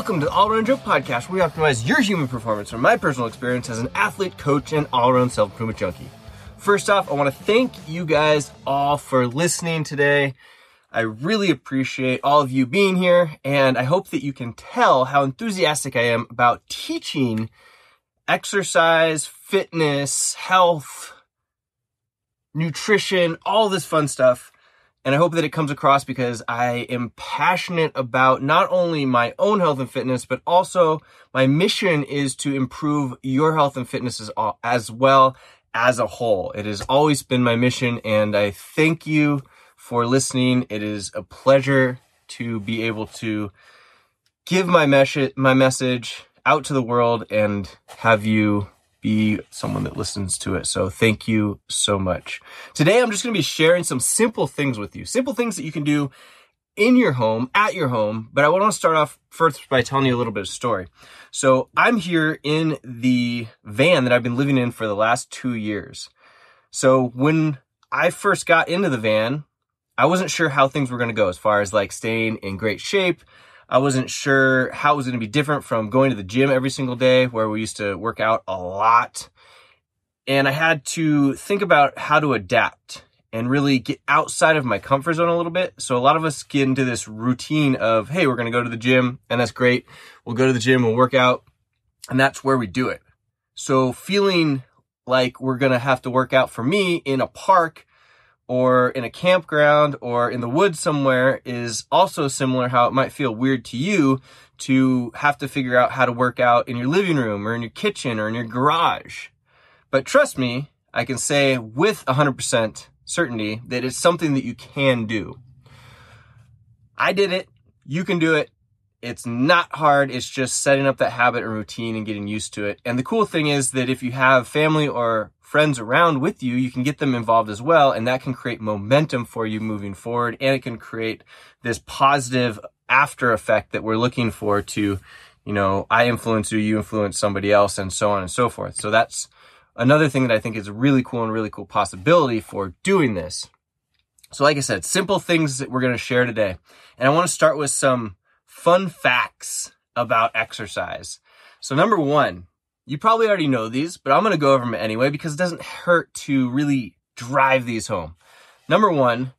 welcome to the All Around Joe Podcast, where we optimize your human performance from my personal experience as an athlete, coach, and all around self improvement junkie. First off, I want to thank you guys all for listening today. I really appreciate all of you being here, and I hope that you can tell how enthusiastic I am about teaching exercise, fitness, health, nutrition, all this fun stuff and I hope that it comes across because I am passionate about not only my own health and fitness, but also my mission is to improve your health and fitness as, as well as a whole. It has always been my mission and I thank you for listening. It is a pleasure to be able to give my message, my message out to the world and have you be someone that listens to it. So thank you so much. Today, I'm just going to be sharing some simple things with you, simple things that you can do in your home, at your home. But I want to start off first by telling you a little bit of story. So I'm here in the van that I've been living in for the last two years. So when I first got into the van, I wasn't sure how things were going to go as far as like staying in great shape, I wasn't sure how it was going to be different from going to the gym every single day where we used to work out a lot. And I had to think about how to adapt and really get outside of my comfort zone a little bit. So a lot of us get into this routine of, hey, we're going to go to the gym and that's great. We'll go to the gym, we'll work out, and that's where we do it. So feeling like we're going to have to work out for me in a park or in a campground or in the woods somewhere is also similar how it might feel weird to you to have to figure out how to work out in your living room or in your kitchen or in your garage. But trust me, I can say with 100% certainty that it's something that you can do. I did it. You can do it. It's not hard. It's just setting up that habit and routine and getting used to it. And the cool thing is that if you have family or friends around with you, you can get them involved as well. And that can create momentum for you moving forward. And it can create this positive after effect that we're looking for to, you know, I influence you, you influence somebody else and so on and so forth. So that's another thing that I think is a really cool and really cool possibility for doing this. So like I said, simple things that we're going to share today. And I want to start with some fun facts about exercise. So number one, you probably already know these, but I'm going to go over them anyway because it doesn't hurt to really drive these home. Number one,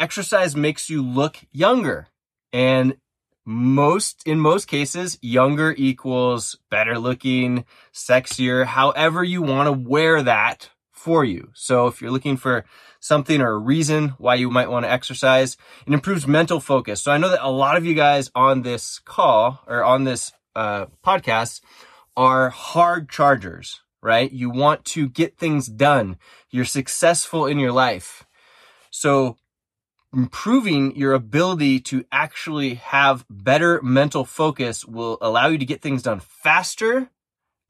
exercise makes you look younger. And most, in most cases, younger equals better looking, sexier, however you want to wear that for you. So if you're looking for something or a reason why you might want to exercise, it improves mental focus. So I know that a lot of you guys on this call or on this uh, podcast are hard chargers, right? You want to get things done. You're successful in your life. So improving your ability to actually have better mental focus will allow you to get things done faster,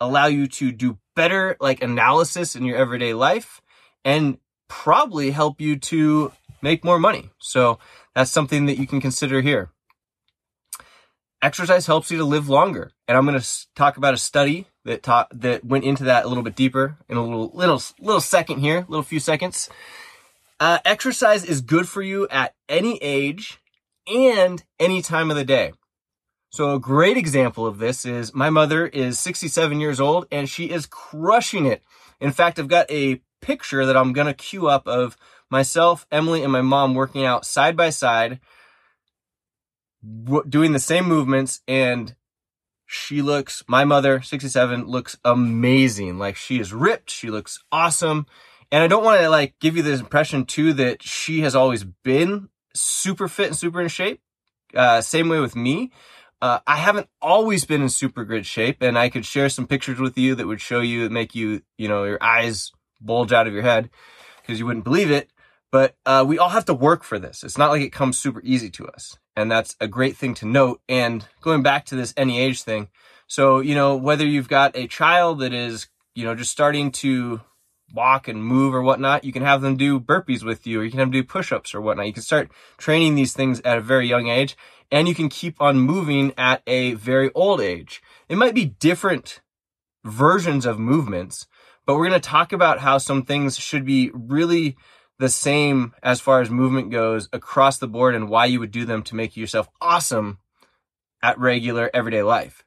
allow you to do better like analysis in your everyday life and probably help you to make more money. So that's something that you can consider here exercise helps you to live longer. And I'm going to talk about a study that taught, that went into that a little bit deeper in a little, little, little second here, a little few seconds. Uh, exercise is good for you at any age and any time of the day. So a great example of this is my mother is 67 years old and she is crushing it. In fact, I've got a picture that I'm going to queue up of myself, Emily, and my mom working out side by side doing the same movements and she looks my mother 67 looks amazing. Like she is ripped. She looks awesome. And i don't want to like give you this impression too that she has always been super fit and super in shape uh, same way with me. Uh, i haven't always been in super good shape and i could share some pictures with you that would show you make you you know your eyes bulge out of your head because you wouldn't believe it but uh, we all have to work for this. It's not like it comes super easy to us. And that's a great thing to note. And going back to this any age thing. So, you know, whether you've got a child that is, you know, just starting to walk and move or whatnot, you can have them do burpees with you, or you can have them do push-ups or whatnot. You can start training these things at a very young age, and you can keep on moving at a very old age. It might be different versions of movements, but we're going to talk about how some things should be really the same as far as movement goes across the board and why you would do them to make yourself awesome at regular everyday life.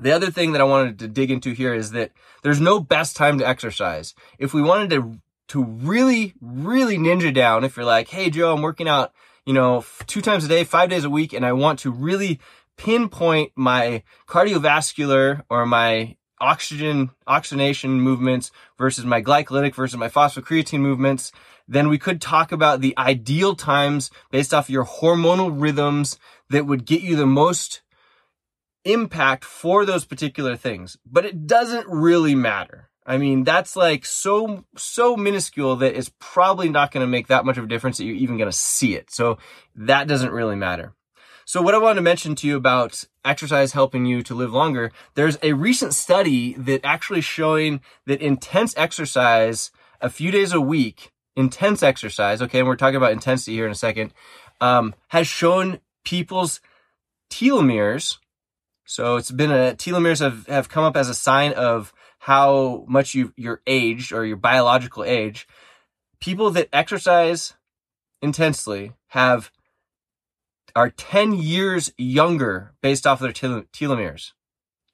The other thing that I wanted to dig into here is that there's no best time to exercise. If we wanted to to really, really ninja down, if you're like, hey Joe, I'm working out, you know, two times a day, five days a week, and I want to really pinpoint my cardiovascular or my oxygen oxygenation movements versus my glycolytic versus my phosphocreatine movements, then we could talk about the ideal times based off your hormonal rhythms that would get you the most impact for those particular things. But it doesn't really matter. I mean, that's like so, so minuscule that it's probably not going to make that much of a difference that you're even going to see it. So that doesn't really matter. So what I wanted to mention to you about exercise helping you to live longer, there's a recent study that actually showing that intense exercise a few days a week, intense exercise, okay, and we're talking about intensity here in a second, um, has shown people's telomeres. So it's been a, telomeres have, have come up as a sign of how much you, you're aged or your biological age. People that exercise intensely have are 10 years younger based off of their tel- telomeres.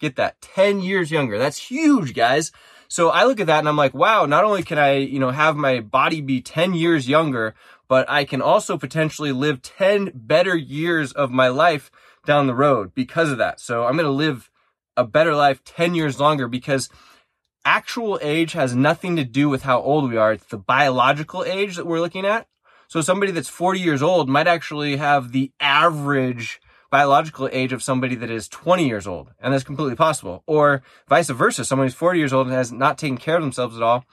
Get that. 10 years younger. That's huge, guys. So I look at that and I'm like, wow, not only can I, you know, have my body be 10 years younger, but I can also potentially live 10 better years of my life down the road because of that. So I'm going to live a better life 10 years longer because actual age has nothing to do with how old we are. It's the biological age that we're looking at. So somebody that's 40 years old might actually have the average biological age of somebody that is 20 years old. And that's completely possible. Or vice versa. Someone who's 40 years old and has not taken care of themselves at all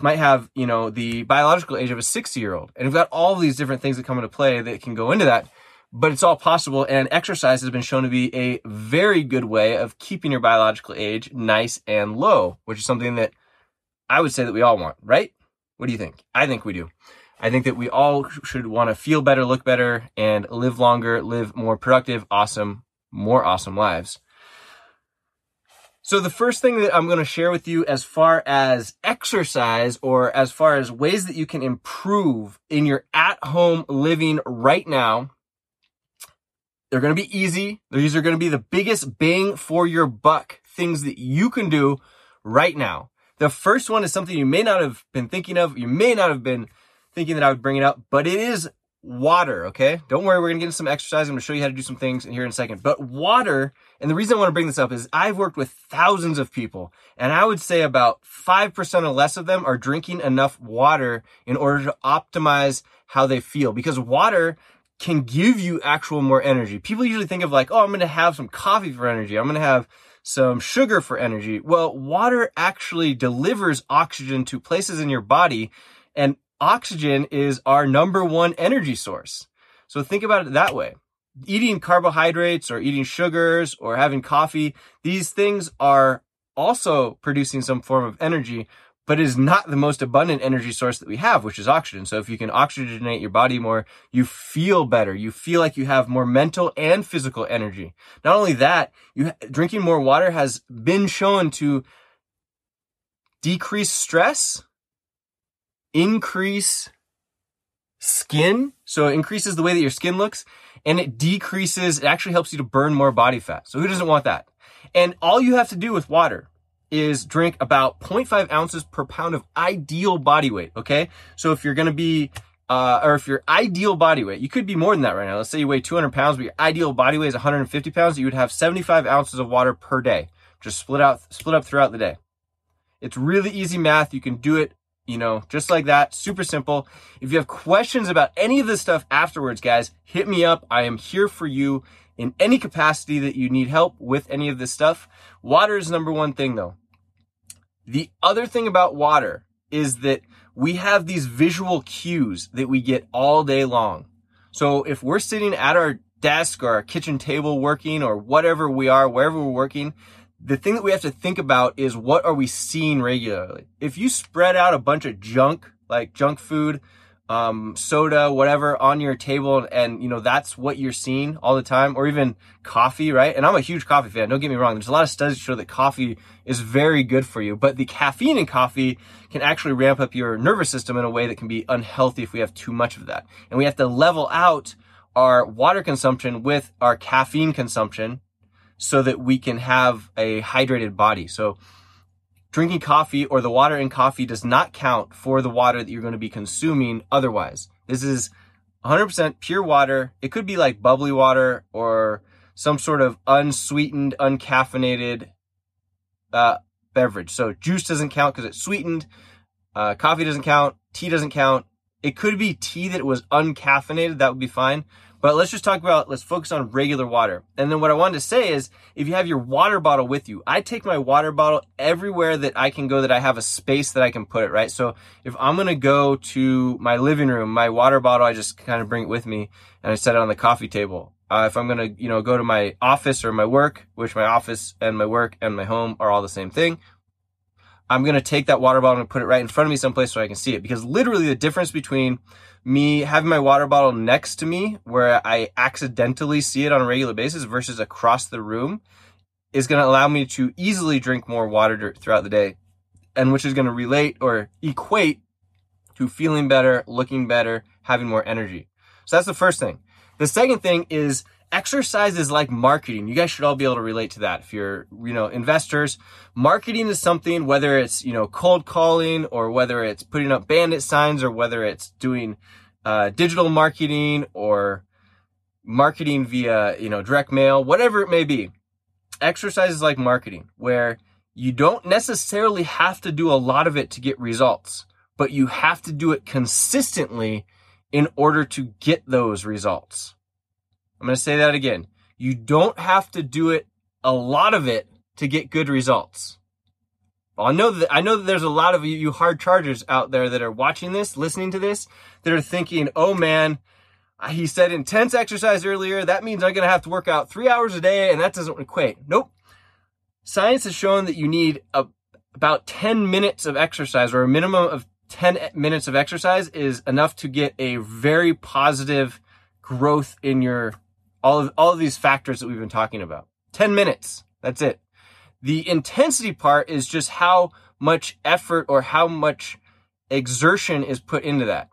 might have, you know, the biological age of a 60 year old. And we've got all these different things that come into play that can go into that. But it's all possible. And exercise has been shown to be a very good way of keeping your biological age nice and low, which is something that I would say that we all want, right? What do you think? I think we do. I think that we all should want to feel better, look better, and live longer, live more productive, awesome, more awesome lives. So the first thing that I'm going to share with you as far as exercise or as far as ways that you can improve in your at home living right now, they're going to be easy. These are going to be the biggest bang for your buck things that you can do right now. The first one is something you may not have been thinking of. You may not have been thinking that I would bring it up, but it is water, okay? Don't worry, we're gonna get into some exercise. I'm gonna show you how to do some things in here in a second. But water, and the reason I wanna bring this up is I've worked with thousands of people, and I would say about 5% or less of them are drinking enough water in order to optimize how they feel. Because water can give you actual more energy. People usually think of like, oh, I'm gonna have some coffee for energy. I'm gonna have some sugar for energy. Well, water actually delivers oxygen to places in your body and oxygen is our number one energy source. So think about it that way. Eating carbohydrates or eating sugars or having coffee, these things are also producing some form of energy, but is not the most abundant energy source that we have, which is oxygen. So if you can oxygenate your body more, you feel better. You feel like you have more mental and physical energy. Not only that, you drinking more water has been shown to decrease stress increase skin. So it increases the way that your skin looks and it decreases, it actually helps you to burn more body fat. So who doesn't want that? And all you have to do with water is drink about 0.5 ounces per pound of ideal body weight. Okay. So if you're going to be, uh, or if your ideal body weight, you could be more than that right now. Let's say you weigh 200 pounds, but your ideal body weight is 150 pounds. You would have 75 ounces of water per day. Just split out, split up throughout the day. It's really easy math. You can do it you know, just like that. Super simple. If you have questions about any of this stuff afterwards, guys, hit me up. I am here for you in any capacity that you need help with any of this stuff. Water is number one thing though. The other thing about water is that we have these visual cues that we get all day long. So if we're sitting at our desk or our kitchen table working or whatever we are, wherever we're working, the thing that we have to think about is what are we seeing regularly? If you spread out a bunch of junk, like junk food, um, soda, whatever on your table and, you know, that's what you're seeing all the time or even coffee, right? And I'm a huge coffee fan. Don't get me wrong. There's a lot of studies that show that coffee is very good for you, but the caffeine in coffee can actually ramp up your nervous system in a way that can be unhealthy if we have too much of that. And we have to level out our water consumption with our caffeine consumption so that we can have a hydrated body. So drinking coffee or the water in coffee does not count for the water that you're going to be consuming otherwise. This is 100% pure water. It could be like bubbly water or some sort of unsweetened, uncaffeinated uh, beverage. So juice doesn't count because it's sweetened. Uh, coffee doesn't count. Tea doesn't count. It could be tea that was uncaffeinated. That would be fine. But let's just talk about, let's focus on regular water. And then what I wanted to say is if you have your water bottle with you, I take my water bottle everywhere that I can go that I have a space that I can put it, right? So if I'm going to go to my living room, my water bottle, I just kind of bring it with me and I set it on the coffee table. Uh, if I'm going to, you know, go to my office or my work, which my office and my work and my home are all the same thing, I'm going to take that water bottle and put it right in front of me someplace so I can see it. Because literally the difference between me having my water bottle next to me where I accidentally see it on a regular basis versus across the room is going to allow me to easily drink more water throughout the day and which is going to relate or equate to feeling better, looking better, having more energy. So that's the first thing. The second thing is exercise is like marketing. You guys should all be able to relate to that. If you're, you know, investors, marketing is something, whether it's, you know, cold calling or whether it's putting up bandit signs or whether it's doing, uh, digital marketing or marketing via, you know, direct mail, whatever it may be. Exercise is like marketing where you don't necessarily have to do a lot of it to get results, but you have to do it consistently in order to get those results. I'm going to say that again. You don't have to do it, a lot of it, to get good results. I know that I know that there's a lot of you, hard chargers out there that are watching this, listening to this, that are thinking, "Oh man, he said intense exercise earlier. That means I'm going to have to work out three hours a day, and that doesn't equate." Nope. Science has shown that you need a, about 10 minutes of exercise, or a minimum of 10 minutes of exercise, is enough to get a very positive growth in your all of, all of these factors that we've been talking about. 10 minutes. That's it. The intensity part is just how much effort or how much exertion is put into that.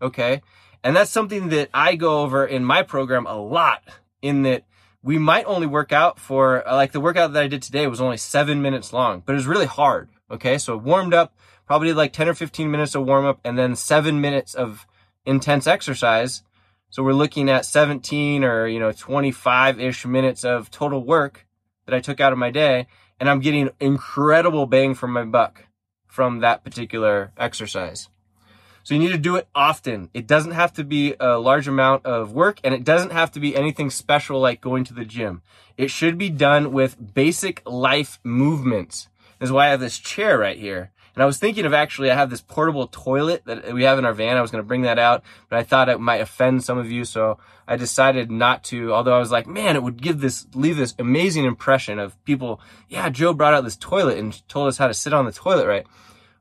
Okay. And that's something that I go over in my program a lot in that we might only work out for like the workout that I did today was only seven minutes long, but it was really hard. Okay. So warmed up, probably like 10 or 15 minutes of warm up and then seven minutes of intense exercise so we're looking at 17 or, you know, 25 ish minutes of total work that I took out of my day. And I'm getting incredible bang for my buck from that particular exercise. So you need to do it often. It doesn't have to be a large amount of work and it doesn't have to be anything special like going to the gym. It should be done with basic life movements. This is why I have this chair right here. And I was thinking of actually, I have this portable toilet that we have in our van. I was going to bring that out, but I thought it might offend some of you. So I decided not to, although I was like, man, it would give this, leave this amazing impression of people. Yeah, Joe brought out this toilet and told us how to sit on the toilet, right?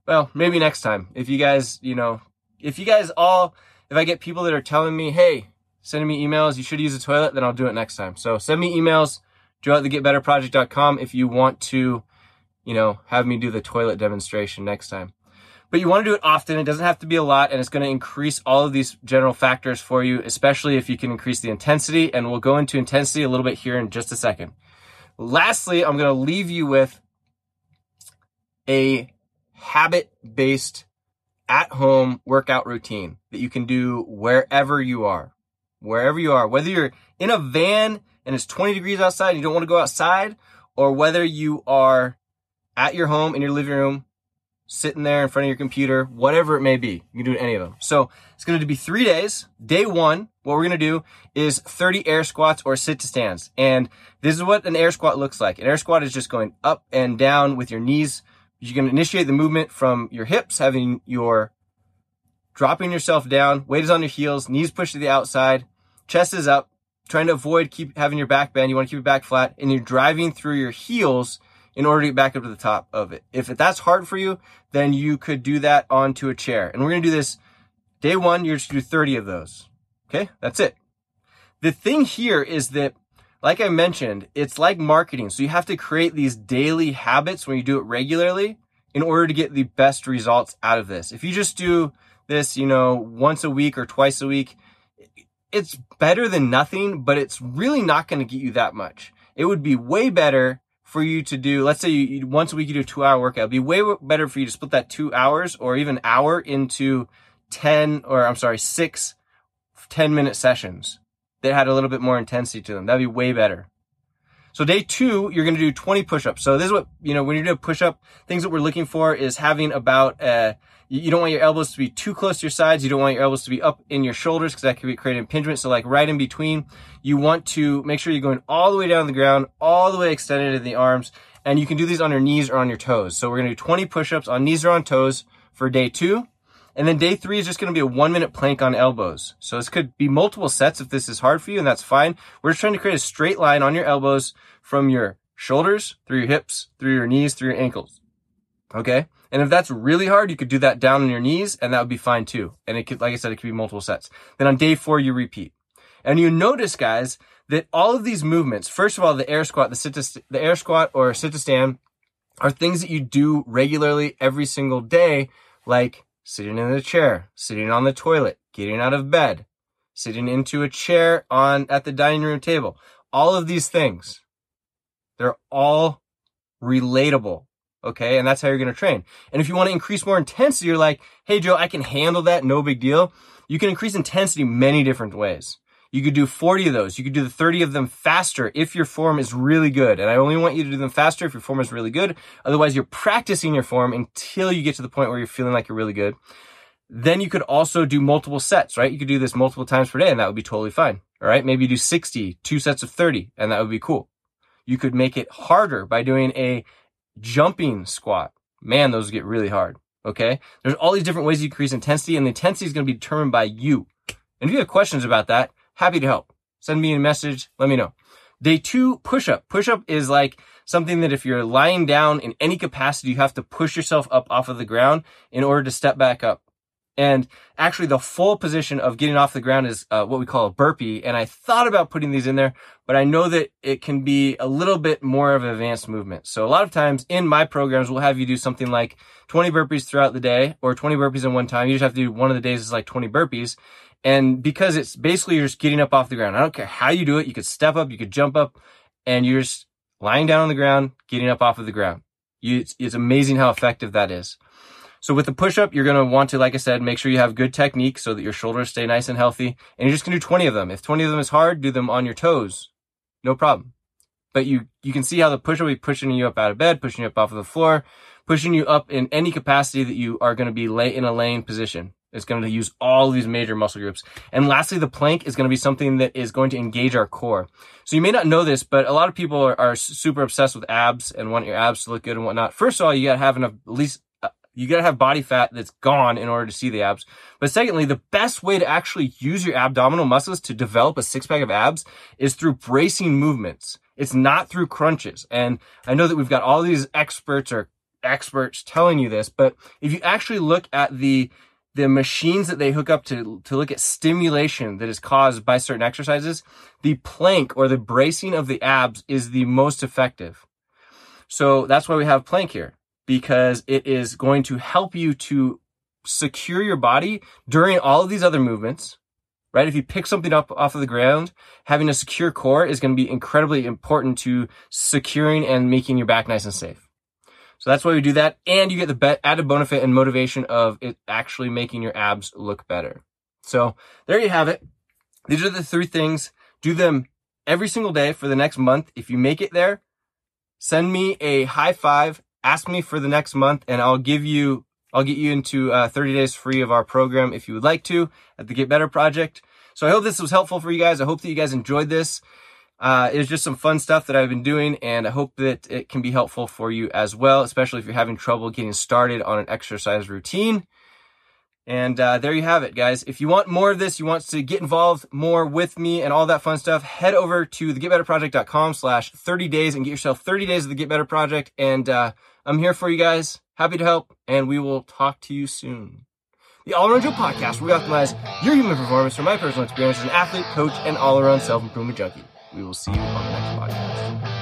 Well, maybe next time. If you guys, you know, if you guys all, if I get people that are telling me, hey, sending me emails, you should use a toilet, then I'll do it next time. So send me emails, joe at thegetbetterproject.com if you want to you know, have me do the toilet demonstration next time. But you want to do it often. It doesn't have to be a lot, and it's going to increase all of these general factors for you, especially if you can increase the intensity. And we'll go into intensity a little bit here in just a second. Lastly, I'm going to leave you with a habit based at home workout routine that you can do wherever you are. Wherever you are, whether you're in a van and it's 20 degrees outside and you don't want to go outside, or whether you are at your home in your living room, sitting there in front of your computer, whatever it may be. You can do any of them. So it's going to be three days. Day one, what we're going to do is 30 air squats or sit to stands. And this is what an air squat looks like. An air squat is just going up and down with your knees. You can initiate the movement from your hips, having your dropping yourself down, weight is on your heels, knees pushed to the outside, chest is up, trying to avoid keep having your back bend. You want to keep your back flat and you're driving through your heels in order to get back up to the top of it. If that's hard for you, then you could do that onto a chair. And we're going to do this day one. You're just do 30 of those. Okay. That's it. The thing here is that, like I mentioned, it's like marketing. So you have to create these daily habits when you do it regularly in order to get the best results out of this. If you just do this, you know, once a week or twice a week, it's better than nothing, but it's really not going to get you that much. It would be way better for you to do, let's say you, once a week you do a two hour workout. It'd be way better for you to split that two hours or even hour into 10 or I'm sorry, six 10 minute sessions that had a little bit more intensity to them. That'd be way better. So day two, you're going to do 20 push-ups. So this is what, you know, when you do a push-up, things that we're looking for is having about, uh, you don't want your elbows to be too close to your sides. You don't want your elbows to be up in your shoulders because that could create impingement. So like right in between, you want to make sure you're going all the way down the ground, all the way extended in the arms. And you can do these on your knees or on your toes. So we're going to do 20 push-ups on knees or on toes for day two. And then day three is just going to be a one minute plank on elbows. So this could be multiple sets if this is hard for you and that's fine. We're just trying to create a straight line on your elbows from your shoulders, through your hips, through your knees, through your ankles. Okay. And if that's really hard, you could do that down on your knees and that would be fine too. And it could, like I said, it could be multiple sets. Then on day four, you repeat. And you notice guys that all of these movements, first of all, the air squat, the sit to, the air squat or sit to stand are things that you do regularly every single day, like sitting in a chair, sitting on the toilet, getting out of bed, sitting into a chair on at the dining room table. All of these things, they're all relatable. Okay. And that's how you're going to train. And if you want to increase more intensity, you're like, Hey, Joe, I can handle that. No big deal. You can increase intensity many different ways. You could do 40 of those. You could do the 30 of them faster if your form is really good. And I only want you to do them faster if your form is really good. Otherwise, you're practicing your form until you get to the point where you're feeling like you're really good. Then you could also do multiple sets, right? You could do this multiple times per day and that would be totally fine. All right. Maybe you do 60, two sets of 30 and that would be cool. You could make it harder by doing a jumping squat. Man, those get really hard. Okay. There's all these different ways you increase intensity and the intensity is going to be determined by you. And if you have questions about that, happy to help. Send me a message. Let me know. Day two, push up. Push up is like something that if you're lying down in any capacity, you have to push yourself up off of the ground in order to step back up. And actually the full position of getting off the ground is uh, what we call a burpee. And I thought about putting these in there, but I know that it can be a little bit more of an advanced movement. So a lot of times in my programs, we'll have you do something like 20 burpees throughout the day or 20 burpees in one time. You just have to do one of the days is like 20 burpees. And because it's basically you're just getting up off the ground. I don't care how you do it. You could step up, you could jump up and you're just lying down on the ground, getting up off of the ground. You, it's, it's amazing how effective that is. So with the push up, you're going to want to, like I said, make sure you have good technique so that your shoulders stay nice and healthy. And you're just going to do 20 of them. If 20 of them is hard, do them on your toes. No problem. But you, you can see how the push up will be pushing you up out of bed, pushing you up off of the floor, pushing you up in any capacity that you are going to be lay in a laying position. It's going to use all these major muscle groups. And lastly, the plank is going to be something that is going to engage our core. So you may not know this, but a lot of people are, are super obsessed with abs and want your abs to look good and whatnot. First of all, you got to have enough, at least you got to have body fat that's gone in order to see the abs. But secondly, the best way to actually use your abdominal muscles to develop a six pack of abs is through bracing movements. It's not through crunches. And I know that we've got all these experts or experts telling you this, but if you actually look at the the machines that they hook up to, to look at stimulation that is caused by certain exercises, the plank or the bracing of the abs is the most effective. So that's why we have plank here because it is going to help you to secure your body during all of these other movements, right? If you pick something up off of the ground, having a secure core is going to be incredibly important to securing and making your back nice and safe. So that's why we do that. And you get the added benefit and motivation of it actually making your abs look better. So there you have it. These are the three things. Do them every single day for the next month. If you make it there, send me a high five. Ask me for the next month and I'll give you, I'll get you into uh, 30 days free of our program if you would like to at the Get Better Project. So I hope this was helpful for you guys. I hope that you guys enjoyed this. Uh, was just some fun stuff that I've been doing, and I hope that it can be helpful for you as well, especially if you're having trouble getting started on an exercise routine. And uh, there you have it, guys. If you want more of this, you want to get involved more with me and all that fun stuff, head over to thegetbetterproject.com slash 30 days and get yourself 30 days of the Get Better Project. And uh, I'm here for you guys. Happy to help, and we will talk to you soon. The All Around Joe podcast, where we optimize your human performance from my personal experience as an athlete, coach, and all around self improvement junkie. We will see you on the next podcast.